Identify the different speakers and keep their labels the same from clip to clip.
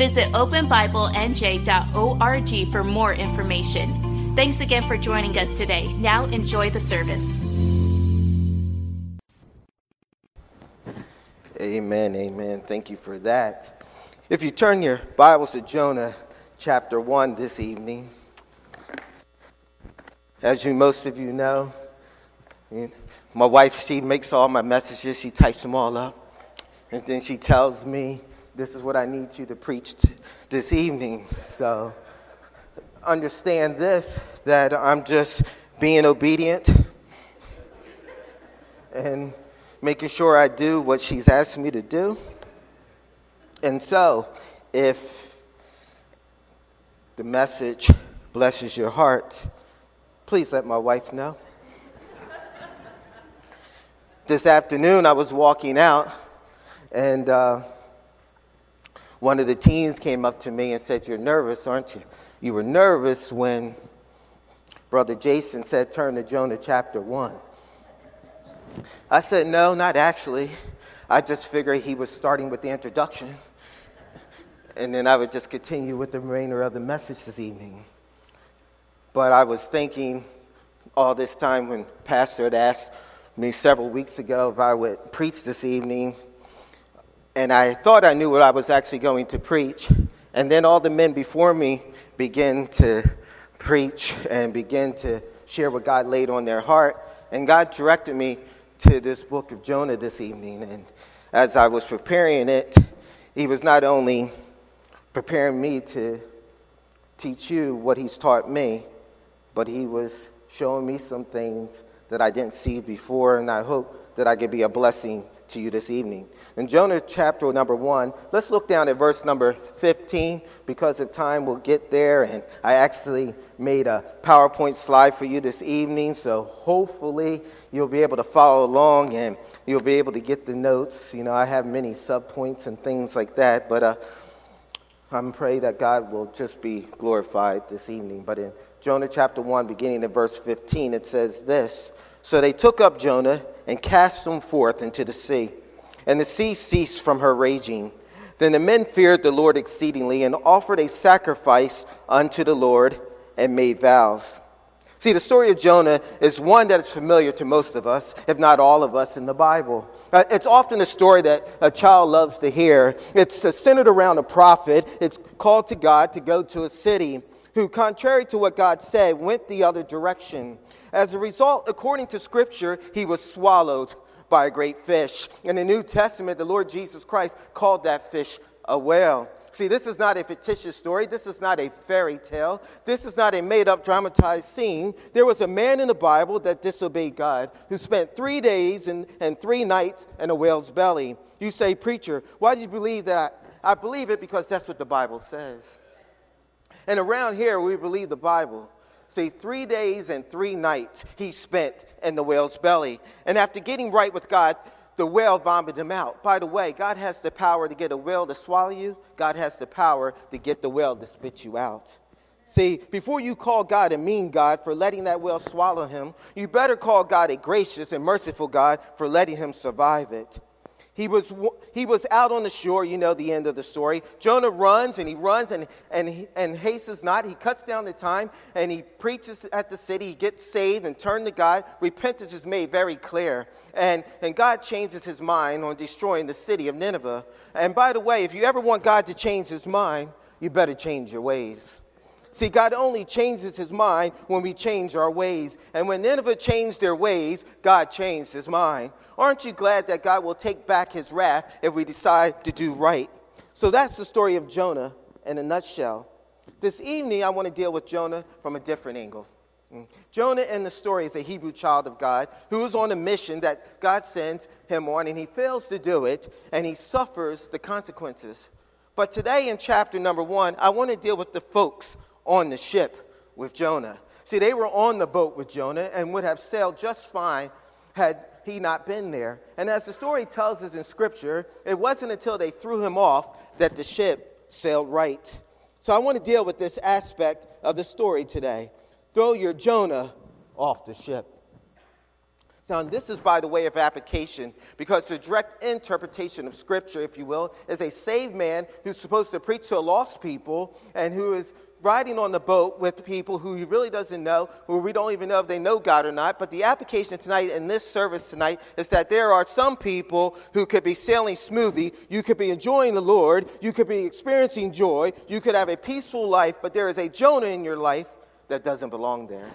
Speaker 1: Visit openbiblenj.org for more information. Thanks again for joining us today. Now enjoy the service.
Speaker 2: Amen, amen. Thank you for that. If you turn your Bibles to Jonah chapter 1 this evening, as you most of you know, my wife, she makes all my messages, she types them all up, and then she tells me, This is what I need you to preach t- this evening. So understand this that I'm just being obedient and making sure I do what she's asked me to do. And so, if the message blesses your heart, please let my wife know this afternoon I was walking out, and uh, one of the teens came up to me and said, You're nervous, aren't you? You were nervous when Brother Jason said, Turn to Jonah chapter 1. I said, No, not actually. I just figured he was starting with the introduction, and then I would just continue with the remainder of the message this evening. But I was thinking all this time when Pastor had asked, me several weeks ago if I would preach this evening, and I thought I knew what I was actually going to preach. And then all the men before me began to preach and begin to share what God laid on their heart. And God directed me to this book of Jonah this evening. And as I was preparing it, He was not only preparing me to teach you what He's taught me, but He was showing me some things that I didn't see before, and I hope that I could be a blessing to you this evening. In Jonah chapter number one, let's look down at verse number 15 because of time we'll get there. And I actually made a PowerPoint slide for you this evening, so hopefully you'll be able to follow along and you'll be able to get the notes. You know, I have many subpoints and things like that, but uh, I'm praying that God will just be glorified this evening. But in Jonah chapter 1, beginning at verse 15, it says this So they took up Jonah and cast him forth into the sea, and the sea ceased from her raging. Then the men feared the Lord exceedingly and offered a sacrifice unto the Lord and made vows. See, the story of Jonah is one that is familiar to most of us, if not all of us, in the Bible. Uh, it's often a story that a child loves to hear. It's uh, centered around a prophet. It's called to God to go to a city who, contrary to what God said, went the other direction. As a result, according to Scripture, he was swallowed by a great fish. In the New Testament, the Lord Jesus Christ called that fish a whale. See, this is not a fictitious story. This is not a fairy tale. This is not a made up dramatized scene. There was a man in the Bible that disobeyed God who spent three days and, and three nights in a whale's belly. You say, Preacher, why do you believe that? I believe it because that's what the Bible says. And around here, we believe the Bible. See, three days and three nights he spent in the whale's belly. And after getting right with God, the whale vomited him out. By the way, God has the power to get a whale to swallow you, God has the power to get the whale to spit you out. See, before you call God a mean God for letting that whale swallow him, you better call God a gracious and merciful God for letting him survive it. He was, he was out on the shore, you know the end of the story. Jonah runs and he runs and, and, and hastens not. He cuts down the time and he preaches at the city. He gets saved and turned to God. Repentance is made very clear. And, and God changes his mind on destroying the city of Nineveh. And by the way, if you ever want God to change his mind, you better change your ways. See, God only changes his mind when we change our ways. And when Nineveh changed their ways, God changed his mind. Aren't you glad that God will take back his wrath if we decide to do right? So that's the story of Jonah in a nutshell. This evening, I want to deal with Jonah from a different angle. Mm. Jonah in the story is a Hebrew child of God who is on a mission that God sends him on, and he fails to do it, and he suffers the consequences. But today in chapter number one, I want to deal with the folks on the ship with Jonah. See, they were on the boat with Jonah and would have sailed just fine had he not been there. And as the story tells us in Scripture, it wasn't until they threw him off that the ship sailed right. So I want to deal with this aspect of the story today. Throw your Jonah off the ship. Now, this is by the way of application because the direct interpretation of Scripture, if you will, is a saved man who's supposed to preach to a lost people and who is riding on the boat with people who he really doesn't know, who we don't even know if they know God or not. But the application tonight in this service tonight is that there are some people who could be sailing smoothly. You could be enjoying the Lord. You could be experiencing joy. You could have a peaceful life, but there is a Jonah in your life that doesn't belong there.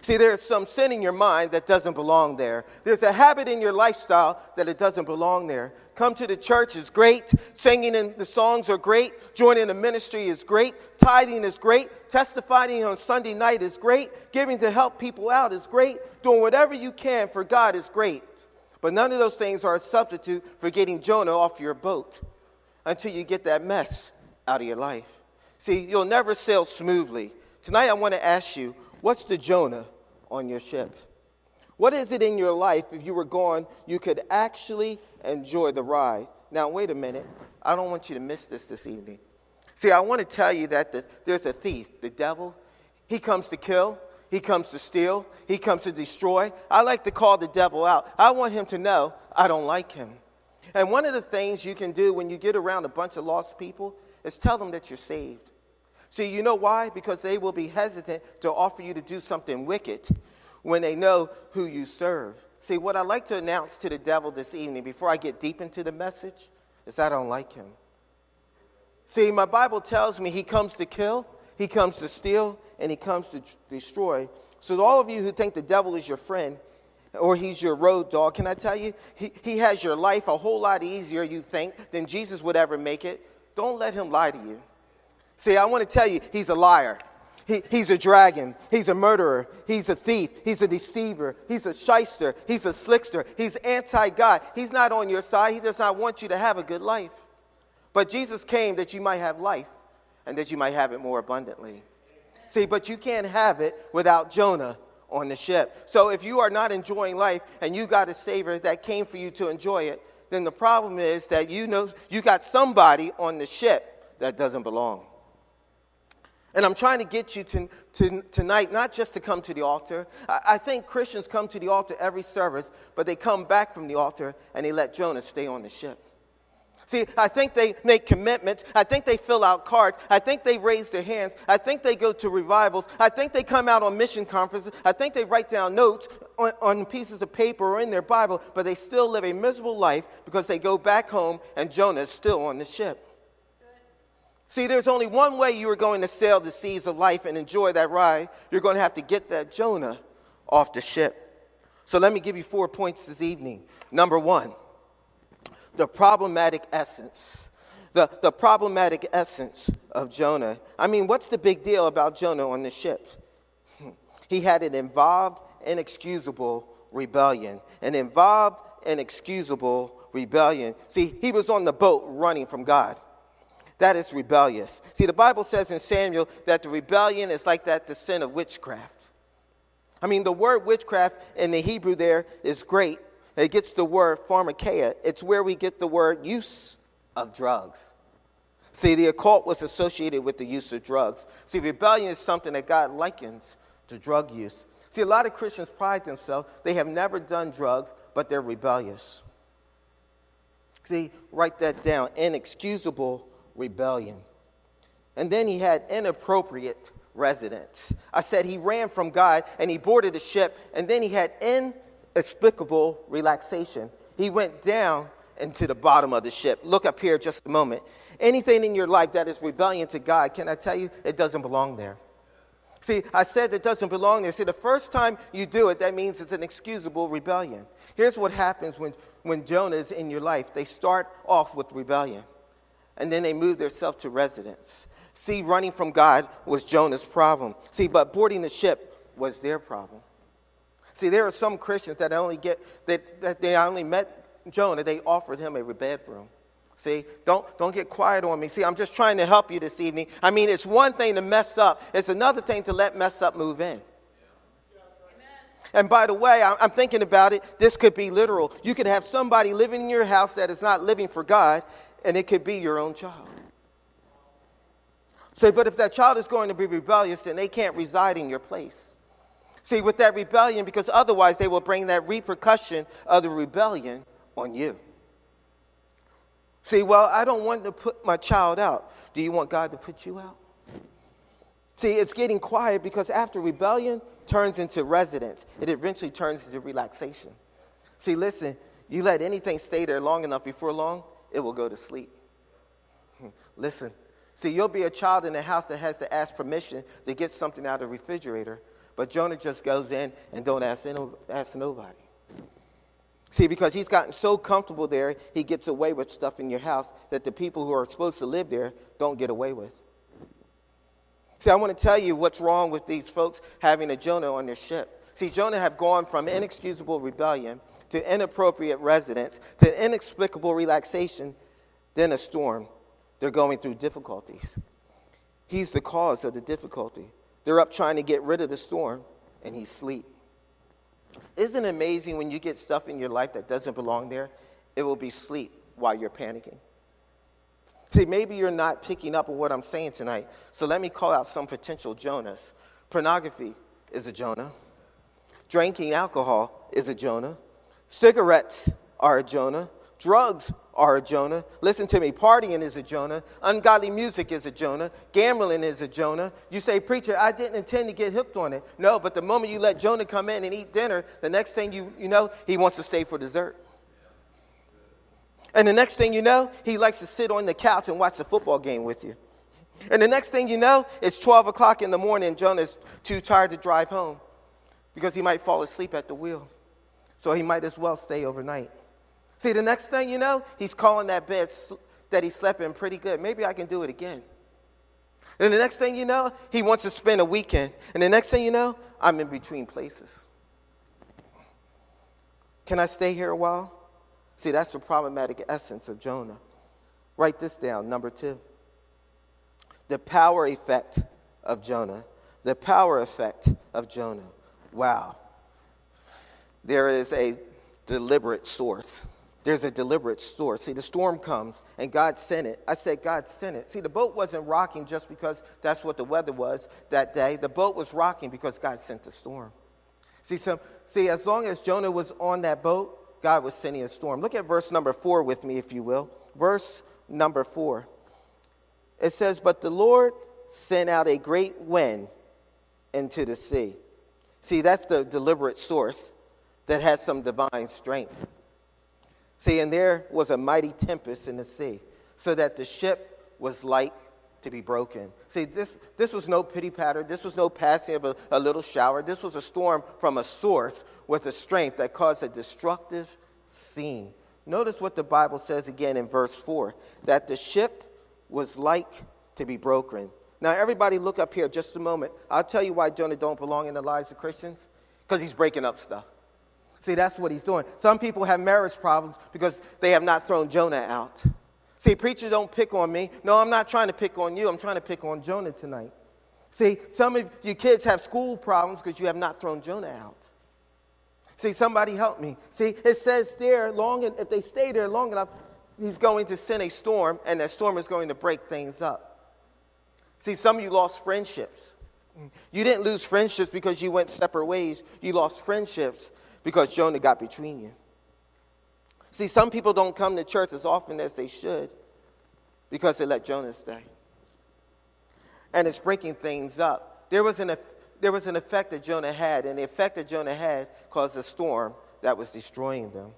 Speaker 2: See, there's some sin in your mind that doesn't belong there. There's a habit in your lifestyle that it doesn't belong there. Come to the church is great. Singing in the songs are great. Joining the ministry is great. Tithing is great. Testifying on Sunday night is great. Giving to help people out is great. Doing whatever you can for God is great. But none of those things are a substitute for getting Jonah off your boat until you get that mess out of your life. See, you'll never sail smoothly. Tonight I want to ask you, what's the Jonah on your ship? What is it in your life if you were gone, you could actually enjoy the ride? Now, wait a minute. I don't want you to miss this this evening. See, I want to tell you that the, there's a thief, the devil. He comes to kill, he comes to steal, he comes to destroy. I like to call the devil out. I want him to know I don't like him. And one of the things you can do when you get around a bunch of lost people is tell them that you're saved. See, you know why? Because they will be hesitant to offer you to do something wicked when they know who you serve. See, what I'd like to announce to the devil this evening before I get deep into the message is I don't like him. See, my Bible tells me he comes to kill, he comes to steal, and he comes to destroy. So, all of you who think the devil is your friend or he's your road dog, can I tell you, he, he has your life a whole lot easier, you think, than Jesus would ever make it. Don't let him lie to you. See, I want to tell you, he's a liar. He, he's a dragon. He's a murderer. He's a thief. He's a deceiver. He's a shyster. He's a slickster. He's anti God. He's not on your side. He does not want you to have a good life. But Jesus came that you might have life and that you might have it more abundantly. See, but you can't have it without Jonah on the ship. So if you are not enjoying life and you got a Savior that came for you to enjoy it, then the problem is that you know you got somebody on the ship that doesn't belong. And I'm trying to get you to, to, tonight not just to come to the altar. I, I think Christians come to the altar every service, but they come back from the altar and they let Jonah stay on the ship. See, I think they make commitments. I think they fill out cards. I think they raise their hands. I think they go to revivals. I think they come out on mission conferences. I think they write down notes on, on, pieces of paper or in their Bible, but they still live a miserable life because they go back home and Jonah is still on the ship. See, there's only one way you are going to sail the seas of life and enjoy that ride. You're going to have to get that Jonah off the ship. So let me give you four points this evening. Number one, the problematic essence. The, the problematic essence of Jonah. I mean, what's the big deal about Jonah on the ship? He had an involved, inexcusable rebellion. An involved, inexcusable rebellion. See, he was on the boat running from God. That is rebellious. See, the Bible says in Samuel that the rebellion is like that the sin of witchcraft. I mean, the word witchcraft in the Hebrew there is great. It gets the word pharmakeia. It's where we get the word use of drugs. See, the occult was associated with the use of drugs. See, rebellion is something that God likens to drug use. See, a lot of Christians pride themselves. They have never done drugs, but they're rebellious. See, write that down. Inexcusable rebellion. And then he had inappropriate residence. I said he ran from God and he boarded a ship, and then he had inexplicable relaxation. He went down into the bottom of the ship. Look up here just a moment. Anything in your life that is rebellion to God, can I tell you, it doesn't belong there. See, I said it doesn't belong there. See, the first time you do it, that means it's an excusable rebellion. Here's what happens when, when Jonah is in your life they start off with rebellion and then they moved themselves to residence. See, running from God was Jonah's problem. See, but boarding the ship was their problem. See, there are some Christians that only get that, that they only met Jonah, they offered him a bedroom. See, don't, don't get quiet on me. See, I'm just trying to help you this evening. I mean, it's one thing to mess up, it's another thing to let mess up move in. And by the way, I'm thinking about it, this could be literal. You could have somebody living in your house that is not living for God, and it could be your own child. So, but if that child is going to be rebellious, then they can't reside in your place. See, with that rebellion, because otherwise they will bring that repercussion of the rebellion on you. See, well, I don't want to put my child out. Do you want God to put you out? See, it's getting quiet because after rebellion turns into residence, it eventually turns into relaxation. See, listen, you let anything stay there long enough, before long, it will go to sleep. Listen, see, you'll be a child in a house that has to ask permission to get something out of the refrigerator, but Jonah just goes in and don't ask, ask nobody. See, because he's gotten so comfortable there, he gets away with stuff in your house that the people who are supposed to live there don't get away with. See, I want to tell you what's wrong with these folks having a Jonah on their ship. See, Jonah have gone from inexcusable rebellion to inappropriate residence to inexplicable relaxation, then a storm. They're going through difficulties. He's the cause of the difficulty. They're up trying to get rid of the storm, and he's asleep. Isn't it amazing when you get stuff in your life that doesn't belong there? It will be sleep while you're panicking. See, maybe you're not picking up on what I'm saying tonight, so let me call out some potential Jonahs. Pornography is a Jonah. Drinking alcohol is a Jonah. Cigarettes are a Jonah. Drugs are a Jonah. Listen to me. Partying is a Jonah. Ungodly music is a Jonah. Gambling is a Jonah. You say, Preacher, I didn't intend to get hooked on it. No, but the moment you let Jonah come in and eat dinner, the next thing you, you know, he wants to stay for dessert. And the next thing you know, he likes to sit on the couch and watch the football game with you. And the next thing you know, it's 12 o'clock in the morning Jonah's too tired to drive home because he might fall asleep at the wheel. So he might as well stay overnight. See, the next thing you know, he's calling that bed that he slept in pretty good. Maybe I can do it again. And the next thing you know, he wants to spend a weekend. And the next thing you know, I'm in between places. Can I stay here a while? See, that's the problematic essence of Jonah. Write this down, number two. The power effect of Jonah. The power effect of Jonah. Wow. There is a deliberate source there's a deliberate source. See, the storm comes and God sent it. I said, God sent it. See, the boat wasn't rocking just because that's what the weather was that day. The boat was rocking because God sent the storm. See, so, see, as long as Jonah was on that boat, God was sending a storm. Look at verse number four with me, if you will. Verse number four. It says, But the Lord sent out a great wind into the sea. See, that's the deliberate source that has some divine strength. See, and there was a mighty tempest in the sea, so that the ship was like to be broken. See, this, this was no pity patter. This was no passing of a, a little shower. This was a storm from a source with a strength that caused a destructive scene. Notice what the Bible says again in verse 4 that the ship was like to be broken. Now, everybody, look up here just a moment. I'll tell you why Jonah don't belong in the lives of Christians because he's breaking up stuff. See, that's what he's doing. Some people have marriage problems because they have not thrown Jonah out. See, preachers don't pick on me. No, I'm not trying to pick on you. I'm trying to pick on Jonah tonight. See, some of you kids have school problems because you have not thrown Jonah out. See, somebody help me. See, it says there, long if they stay there long enough, he's going to send a storm, and that storm is going to break things up. See, some of you lost friendships. You didn't lose friendships because you went separate ways. You lost friendships because Jonah got between you. See, some people don't come to church as often as they should because they let Jonah stay. And it's breaking things up. There was an, there was an effect that Jonah had, and the effect that Jonah had caused a storm that was destroying them.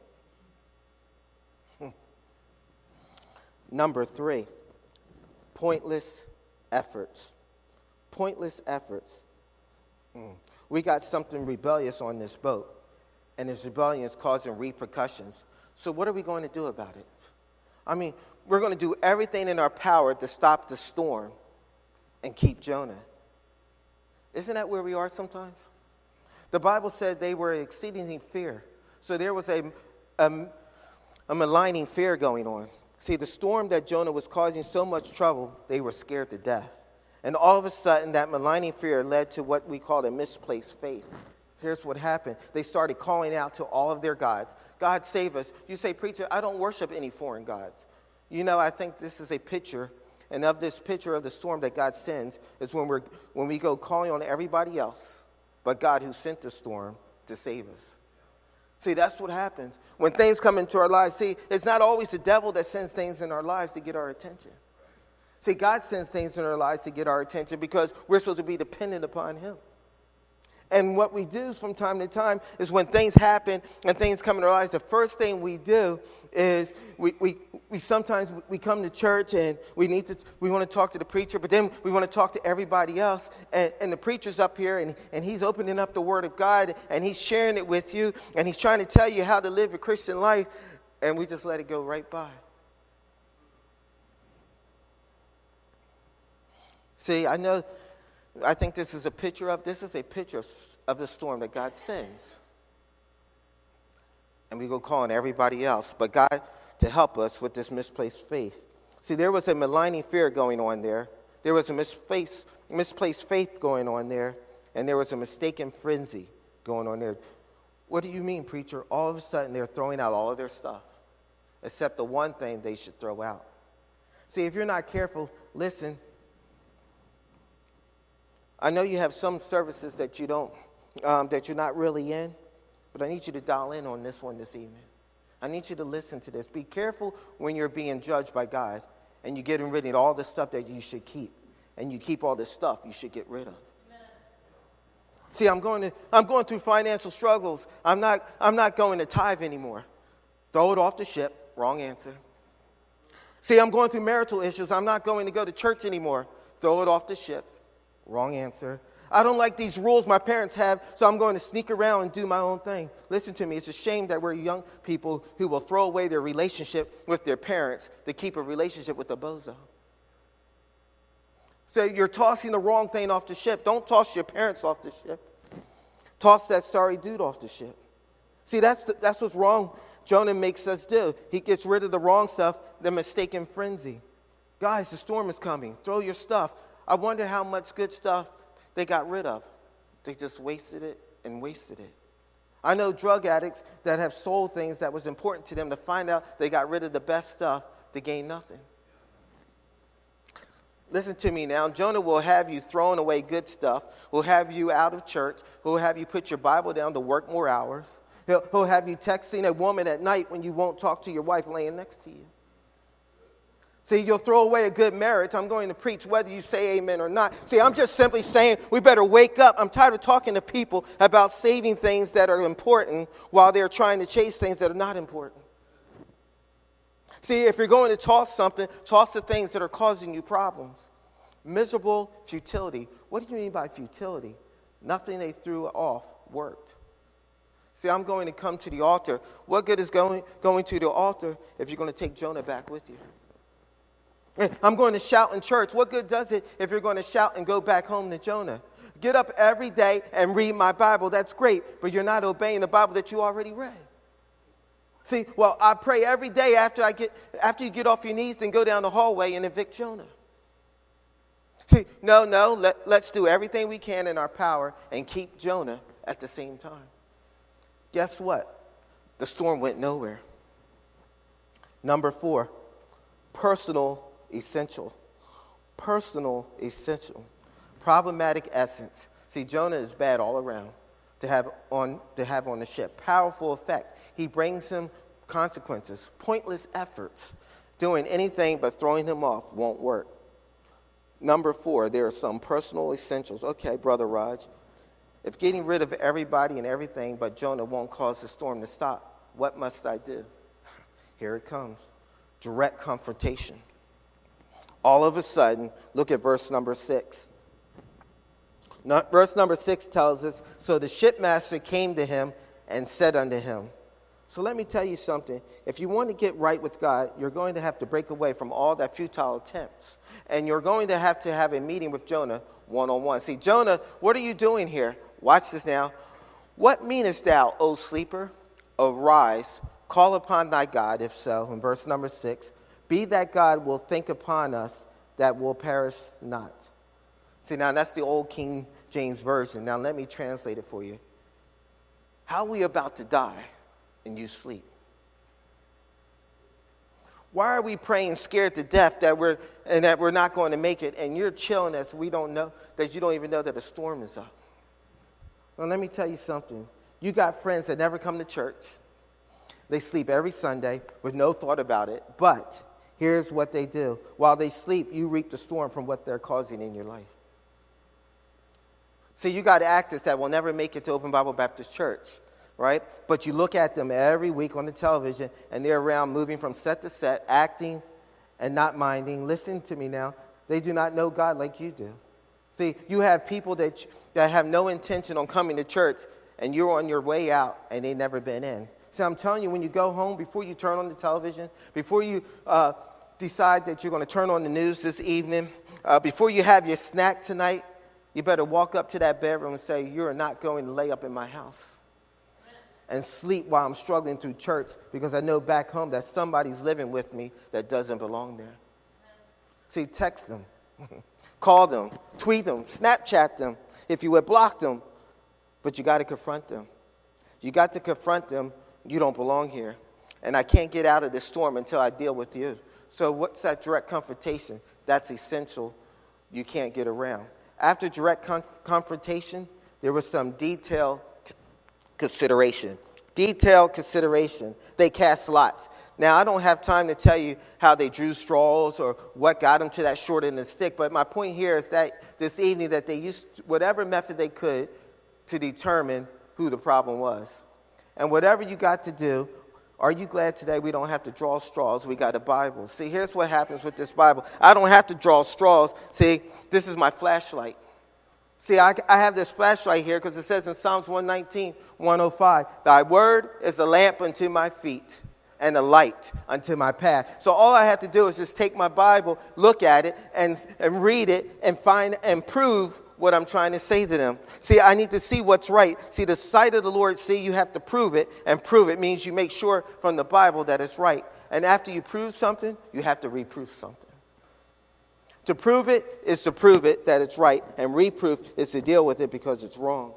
Speaker 2: Hmm. Number three, pointless efforts. Pointless efforts. Hmm. We got something rebellious on this boat and his rebellion is causing repercussions. So, what are we going to do about it? I mean, we're going to do everything in our power to stop the storm and keep Jonah. Isn't that where we are sometimes? The Bible said they were exceedingly fear. So there was a, a, a maligning fear going on. See, the storm that Jonah was causing so much trouble, they were scared to death. And all of a sudden, that maligning fear led to what we call a misplaced faith. Here's what happened they started calling out to all of their gods God, save us. You say, Preacher, I don't worship any foreign gods. You know, I think this is a picture, and of this picture of the storm that God sends is when, we're, when we go calling on everybody else but God who sent the storm to save us. See, that's what happens when things come into our lives. See, it's not always the devil that sends things in our lives to get our attention. See, God sends things in our lives to get our attention because we're supposed to be dependent upon Him. And what we do from time to time is when things happen and things come in our lives, the first thing we do is we, we, we sometimes we come to church and we need to we want to talk to the preacher but then we want to talk to everybody else. And, and the preacher's up here and, and he's opening up the word of god and he's sharing it with you and he's trying to tell you how to live a christian life. And we just let it go right by. See i know i think this is a picture of this is a picture of, the storm that god sends and we go calling everybody else but god to help us with this misplaced faith. See, there was a maligning fear going on there. There was a misplaced, misplaced faith going on there, and there was a mistaken frenzy going on there. What do you mean, preacher? All of a sudden, they're throwing out all of their stuff, except the one thing they should throw out. See, if you're not careful, listen. I know you have some services that you don't, um, that you're not really in, but I need you to dial in on this one this evening. I need you to listen to this. Be careful when you're being judged by God and you're getting rid of all the stuff that you should keep. And you keep all the stuff you should get rid of. See, I'm going, to, I'm going through financial struggles. I'm not, I'm not going to tithe anymore. Throw it off the ship. Wrong answer. See, I'm going through marital issues. I'm not going to go to church anymore. Throw it off the ship. Wrong answer. I don't like these rules my parents have, so I'm going to sneak around and do my own thing. Listen to me, it's a shame that we're young people who will throw away their relationship with their parents to keep a relationship with a bozo. So you're tossing the wrong thing off the ship. Don't toss your parents off the ship. Toss that sorry dude off the ship. See, that's, the, that's what's wrong Jonah makes us do. He gets rid of the wrong stuff, the mistaken frenzy. Guys, the storm is coming. Throw your stuff. I wonder how much good stuff they got rid of. They just wasted it and wasted it. I know drug addicts that have sold things that was important to them to find out they got rid of the best stuff to gain nothing. Listen to me now. Jonah will have you throwing away good stuff, will have you out of church, will have you put your Bible down to work more hours. He'll, he'll have you texting a woman at night when you won't talk to your wife laying next to you. See, you'll throw away a good marriage. I'm going to preach whether you say amen or not. See, I'm just simply saying we better wake up. I'm tired of talking to people about saving things that are important while they're trying to chase things that are not important. See, if you're going to toss something, toss the things that are causing you problems. Miserable futility. What do you mean by futility? Nothing they threw off worked. See, I'm going to come to the altar. What good is going, going to the altar if you're going to take Jonah back with you? I'm going to shout in church. What good does it if you're going to shout and go back home to Jonah? Get up every day and read my Bible. That's great, but you're not obeying the Bible that you already read. See, well, I pray every day after I get after you get off your knees and go down the hallway and evict Jonah. See, no, no, let, let's do everything we can in our power and keep Jonah at the same time. Guess what? The storm went nowhere. Number four, personal essential. Personal essential. Problematic essence. See, Jonah is bad all around to have on, to have on the ship. Powerful effect. He brings him consequences. Pointless efforts. Doing anything but throwing him off won't work. Number four, there are some personal essentials. Okay, Brother Raj, if getting rid of everybody and everything but Jonah won't cause the storm to stop, what must I do? Here it comes direct confrontation all of a sudden, look at verse number six. verse number six tells us So the shipmaster came to him and said unto him, So let me tell you something. If you want to get right with God, you're going to have to break away from all that futile attempts. And you're going to have to have a meeting with Jonah one on one. See, Jonah, what are you doing here? Watch this now. What meanest thou, O sleeper? Arise, call upon thy God, if so, in verse number six, Be that God will think upon us that will perish not. See, now that's the old King James Version. Now let me translate it for you. How are we about to die and you sleep? Why are we praying scared to death that we're and that we're not going to make it and you're chilling us we don't know that you don't even know that a storm is up? Well, let me tell you something. You got friends that never come to church. They sleep every Sunday with no thought about it. But here's what they do. While they sleep, you reap the storm from what they're causing in your life. See, you got actors that will never make it to Open Bible Baptist Church, right? But you look at them every week on the television, and they're around moving from set to set, acting and not minding. Listen to me now. They do not know God like you do. See, you have people that, that have no intention on coming to church, and you're on your way out, and they've never been in. See, I'm telling you, when you go home, before you turn on the television, before you uh, decide that you're going to turn on the news this evening, uh, before you have your snack tonight, you better walk up to that bedroom and say, You're not going to lay up in my house and sleep while I'm struggling through church because I know back home that somebody's living with me that doesn't belong there. See, text them, call them, tweet them, Snapchat them, if you would, block them, but you got to confront them. You got to confront them. You don't belong here. And I can't get out of this storm until I deal with you. So, what's that direct confrontation? That's essential. You can't get around. After direct conf- confrontation, there was some detailed consideration. Detailed consideration. They cast lots. Now, I don't have time to tell you how they drew straws or what got them to that short end of the stick, but my point here is that this evening that they used whatever method they could to determine who the problem was. And whatever you got to do, are you glad today we don't have to draw straws? We got a Bible. See, here's what happens with this Bible. I don't have to draw straws. See, this is my flashlight. See, I, I have this flashlight here because it says in Psalms 119, 105, Thy word is a lamp unto my feet and a light unto my path. So all I have to do is just take my Bible, look at it, and, and read it, and find and prove what I'm trying to say to them. See, I need to see what's right. See, the sight of the Lord, see, you have to prove it, and prove it means you make sure from the Bible that it's right. And after you prove something, you have to reprove something. To prove it is to prove it that it's right, and reproof is to deal with it because it's wrong.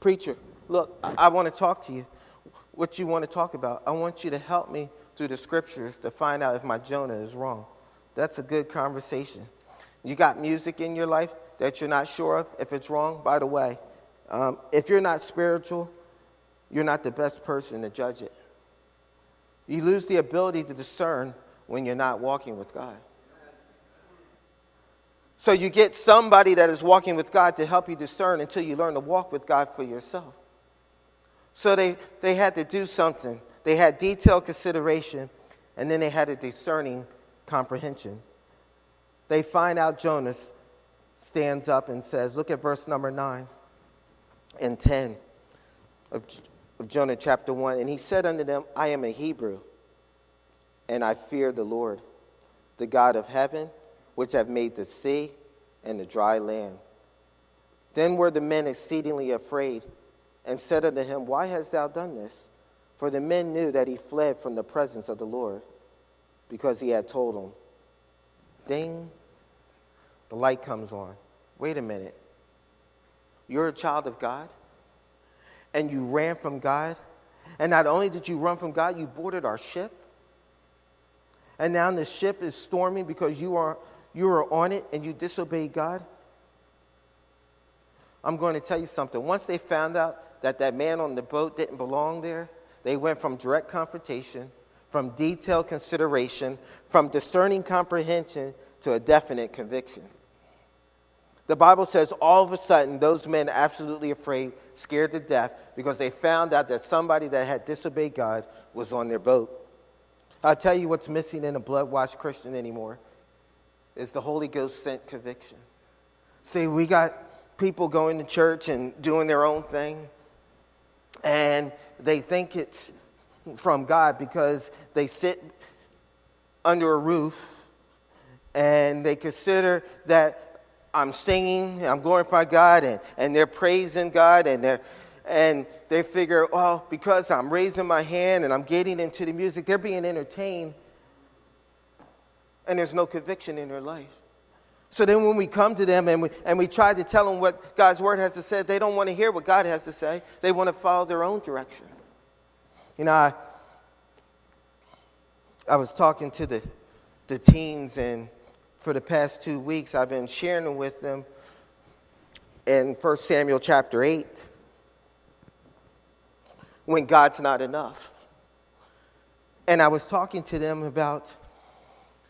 Speaker 2: Preacher, look, I, I want to talk to you. What you want to talk about? I want you to help me through the scriptures to find out if my Jonah is wrong. That's a good conversation. You got music in your life that you're not sure of if it's wrong? By the way, um, if you're not spiritual, you're not the best person to judge it. You lose the ability to discern when you're not walking with God. So you get somebody that is walking with God to help you discern until you learn to walk with God for yourself. So they, they had to do something. They had detailed consideration, and then they had a discerning comprehension. They find out Jonas stands up and says, Look at verse number 9 and 10 of, of Jonah chapter 1. And he said unto them, I am a Hebrew and I fear the Lord, the God of heaven, which have made the sea and the dry land. Then were the men exceedingly afraid, and said unto him, Why hast thou done this? For the men knew that he fled from the presence of the Lord, because he had told them. Ding, the light comes on. Wait a minute. You're a child of God, and you ran from God. And not only did you run from God, you boarded our ship and now the ship is storming because you are, you are on it and you disobeyed God? I'm going to tell you something. Once they found out that that man on the boat didn't belong there, they went from direct confrontation, from detailed consideration, from discerning comprehension to a definite conviction. The Bible says all of a sudden those men absolutely afraid, scared to death, because they found out that somebody that had disobeyed God was on their boat. I'll tell you what's missing in a blood washed Christian anymore is the Holy Ghost sent conviction. See, we got people going to church and doing their own thing, and they think it's from God because they sit under a roof and they consider that I'm singing, I'm glorifying God, and, and they're praising God, and they're and they figure, well, because I'm raising my hand and I'm getting into the music, they're being entertained, and there's no conviction in their life. So then when we come to them and we, and we try to tell them what God's word has to say, they don't want to hear what God has to say. They want to follow their own direction. You know, I, I was talking to the, the teens, and for the past two weeks, I've been sharing with them in 1 Samuel chapter 8 when God's not enough. And I was talking to them about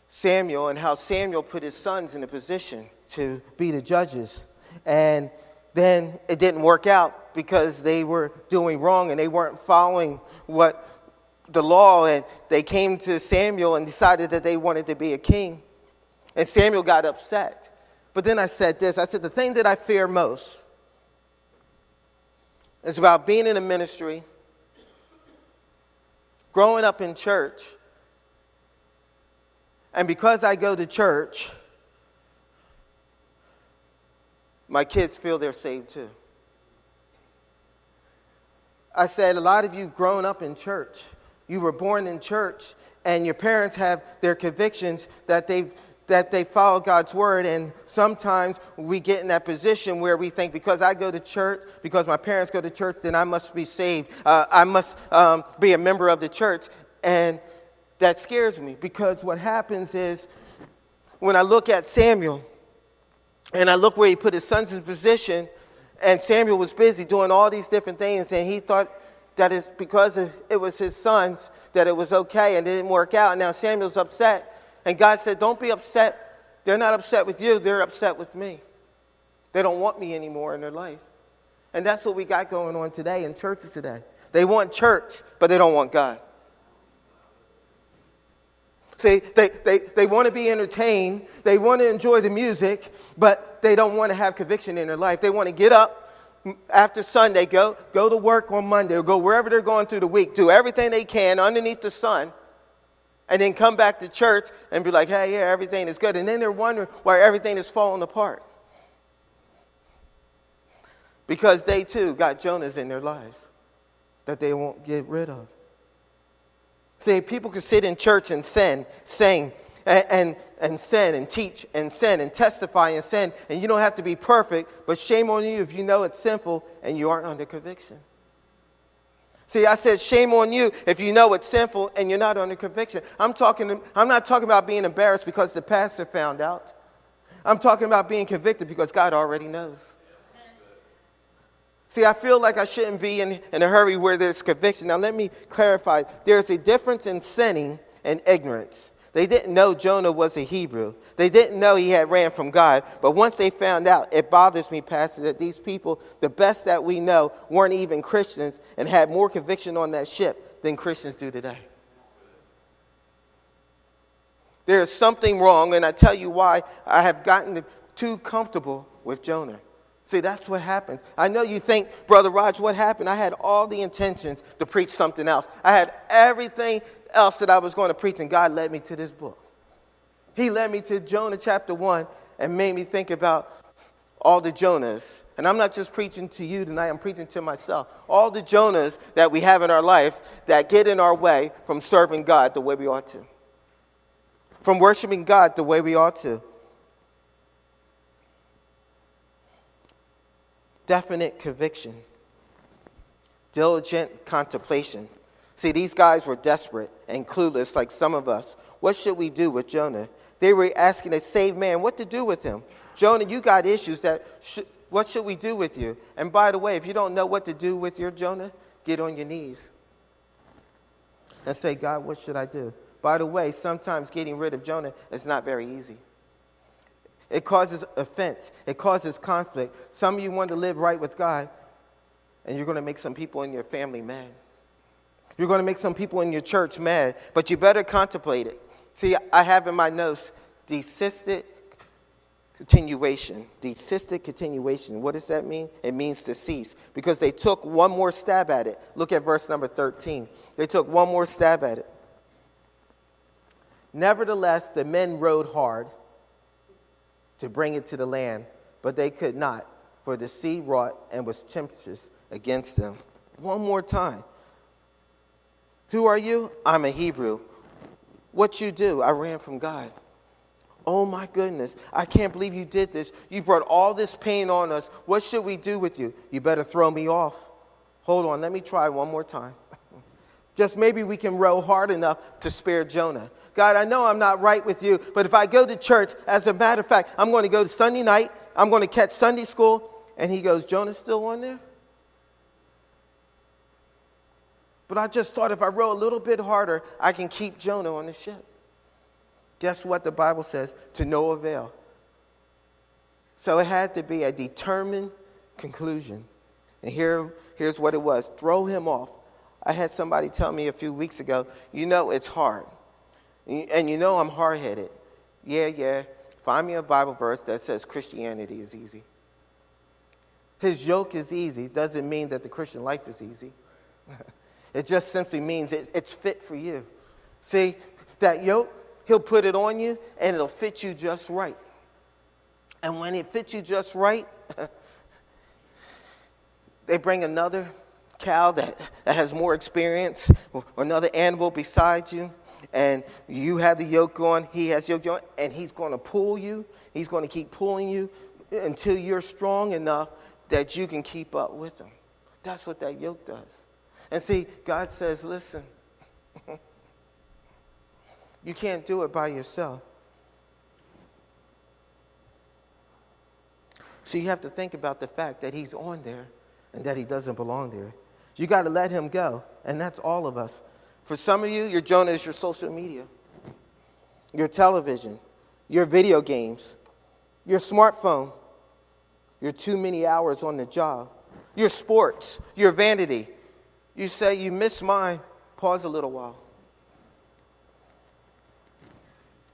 Speaker 2: Samuel and how Samuel put his sons in a position to be the judges. And then it didn't work out because they were doing wrong and they weren't following what the law. And they came to Samuel and decided that they wanted to be a king. And Samuel got upset. But then I said this I said, the thing that I fear most is about being in a ministry, growing up in church and because I go to church, my kids feel they're saved too. I said, a lot of you grown up in church. You were born in church, and your parents have their convictions that they that they follow God's word. And sometimes we get in that position where we think, because I go to church, because my parents go to church, then I must be saved. Uh, I must um, be a member of the church. And that scares me because what happens is when I look at Samuel and I look where he put his sons in position, and Samuel was busy doing all these different things, and he thought that it's because it was his sons that it was okay, and it didn't work out. Now Samuel's upset, and God said, Don't be upset. They're not upset with you, they're upset with me. They don't want me anymore in their life. And that's what we got going on today in churches today. They want church, but they don't want God. See, they, they, they want to be entertained, they want to enjoy the music, but they don't want to have conviction in their life. They want to get up after Sunday, go, go to work on Monday, or go wherever they're going through the week, do everything they can underneath the sun, and then come back to church and be like, hey, yeah, everything is good. And then they're wondering why everything is falling apart. Because they too got Jonahs in their lives that they won't get rid of. See, people can sit in church and sin, sing, and, and, and sin and teach and sin and testify and sin, and you don't have to be perfect, but shame on you if you know it's sinful and you aren't under conviction. See, I said shame on you if you know it's sinful and you're not under conviction. I'm, talking, I'm not talking about being embarrassed because the pastor found out. I'm talking about being convicted because God already knows. See, I feel like I shouldn't be in, in a hurry where there's conviction. Now, let me clarify there's a difference in sinning and ignorance. They didn't know Jonah was a Hebrew. They didn't know he had ran from God. But once they found out, it bothers me, Pastor, that these people, the best that we know, weren't even Christians and had more conviction on that ship than Christians do today. There is something wrong, and I tell you why I have gotten too comfortable with Jonah. See, that's what happens. I know you think, Brother Raj, what happened? I had all the intentions to preach something else. I had everything else that I was going to preach, and God led me to this book. He led me to Jonah chapter 1 and made me think about all the Jonahs. And I'm not just preaching to you tonight, I'm preaching to myself. All the Jonahs that we have in our life that get in our way from serving God the way we ought to, from worshiping God the way we ought to. definite conviction, diligent contemplation. See, these guys were desperate and clueless, like some of us. What should we do with Jonah? They were asking a saved man what to do with him. Jonah, you got issues that, sh- what should we do with you? And by the way, if you don't know what to do with your Jonah, get on your knees and say, God, what should I do? By the way, sometimes getting rid of Jonah is not very easy. It causes offense. It causes conflict. Some of you want to live right with God, and you're going to make some people in your family mad. You're going to make some people in your church mad, but you better contemplate it. See, I have in my notes desisted continuation. Desisted continuation. What does that mean? It means to cease because they took one more stab at it. Look at verse number 13. They took one more stab at it. Nevertheless, the men rowed hard to bring it to the land, but they could not, for the sea wrought and was tempestuous against them. One more time. Who are you? I'm a Hebrew. What you do? I ran from God. Oh my goodness, I can't believe you did this. You brought all this pain on us. What should we do with you? You better throw me off. Hold on, let me try one more time. Just maybe we can row hard enough to spare Jonah. God, I know I'm not right with you, but if I go to church, as a matter of fact, I'm going to go to Sunday night, I'm going to catch Sunday school. And he goes, Jonah's still on there? But I just thought if I row a little bit harder, I can keep Jonah on the ship. Guess what the Bible says? To no avail. So it had to be a determined conclusion. And here, here's what it was throw him off. I had somebody tell me a few weeks ago, you know, it's hard. And you know, I'm hard headed. Yeah, yeah. Find me a Bible verse that says Christianity is easy. His yoke is easy doesn't mean that the Christian life is easy. it just simply means it's fit for you. See, that yoke, he'll put it on you and it'll fit you just right. And when it fits you just right, they bring another cow that, that has more experience or another animal beside you and you have the yoke on, he has yoke on, and he's going to pull you. He's going to keep pulling you until you're strong enough that you can keep up with him. That's what that yoke does. And see, God says, listen, you can't do it by yourself. So you have to think about the fact that he's on there and that he doesn't belong there. You got to let him go, and that's all of us. For some of you, your Jonah is your social media, your television, your video games, your smartphone, your too many hours on the job, your sports, your vanity. You say, You miss mine. Pause a little while.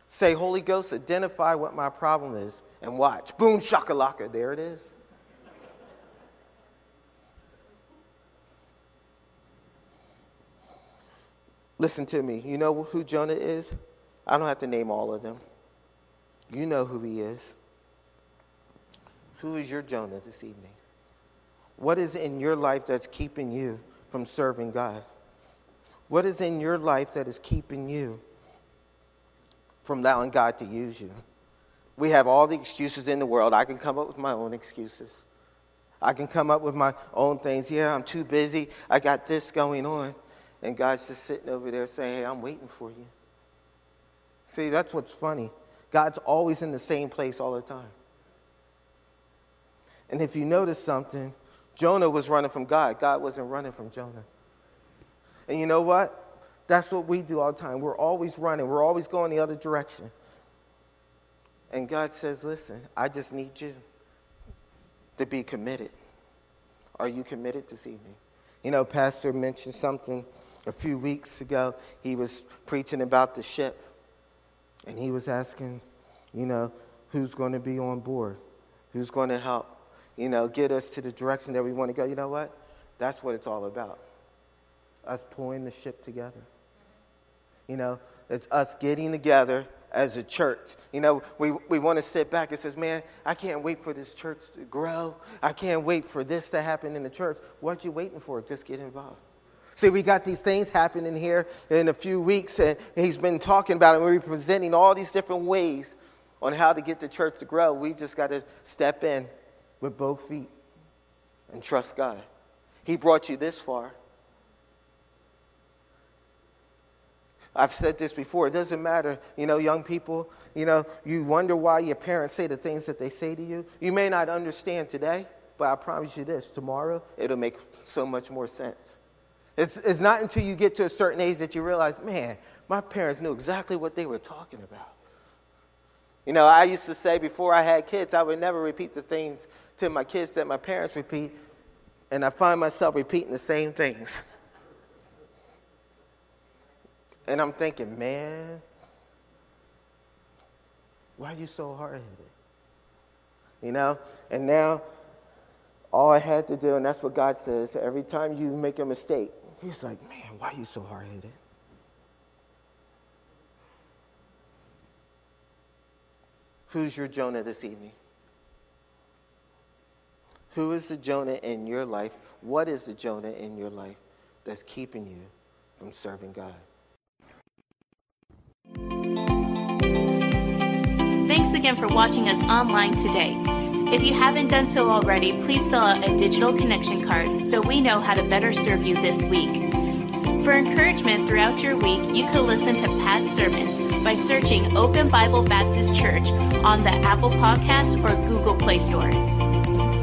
Speaker 2: Say, Holy Ghost, identify what my problem is and watch. Boom, shakalaka, there it is. Listen to me. You know who Jonah is? I don't have to name all of them. You know who he is. Who is your Jonah this evening? What is in your life that's keeping you from serving God? What is in your life that is keeping you from allowing God to use you? We have all the excuses in the world. I can come up with my own excuses. I can come up with my own things. Yeah, I'm too busy. I got this going on. And God's just sitting over there saying, Hey, I'm waiting for you. See, that's what's funny. God's always in the same place all the time. And if you notice something, Jonah was running from God. God wasn't running from Jonah. And you know what? That's what we do all the time. We're always running, we're always going the other direction. And God says, Listen, I just need you to be committed. Are you committed this evening? You know, Pastor mentioned something a few weeks ago, he was preaching about the ship. And he was asking, you know, who's going to be on board? Who's going to help, you know, get us to the direction that we want to go? You know what? That's what it's all about. Us pulling the ship together. You know, it's us getting together as a church. You know, we, we want to sit back and says, man, I can't wait for this church to grow. I can't wait for this to happen in the church. What you waiting for? Just get involved. See, we got these things happening here in a few weeks, and he's been talking about it. We're presenting all these different ways on how to get the church to grow. We just got to step in with both feet and trust God. He brought you this far. I've said this before. It doesn't matter, you know, young people, you know, you wonder why your parents say the things that they say to you. You may not understand today, but I promise you this tomorrow, it'll make so much more sense. It's, it's not until you get to a certain age that you realize, man, my parents knew exactly what they were talking about. You know, I used to say before I had kids, I would never repeat the things to my kids that my parents repeat, and I find myself repeating the same things. And I'm thinking, man, why are you so hard headed? You know? And now, all I had to do, and that's what God says every time you make a mistake, He's like, man, why are you so hard headed? Who's your Jonah this evening? Who is the Jonah in your life? What is the Jonah in your life that's keeping you from serving God?
Speaker 1: Thanks again for watching us online today. If you haven't done so already, please fill out a digital connection card so we know how to better serve you this week. For encouragement throughout your week, you can listen to past sermons by searching Open Bible Baptist Church on the Apple Podcast or Google Play Store.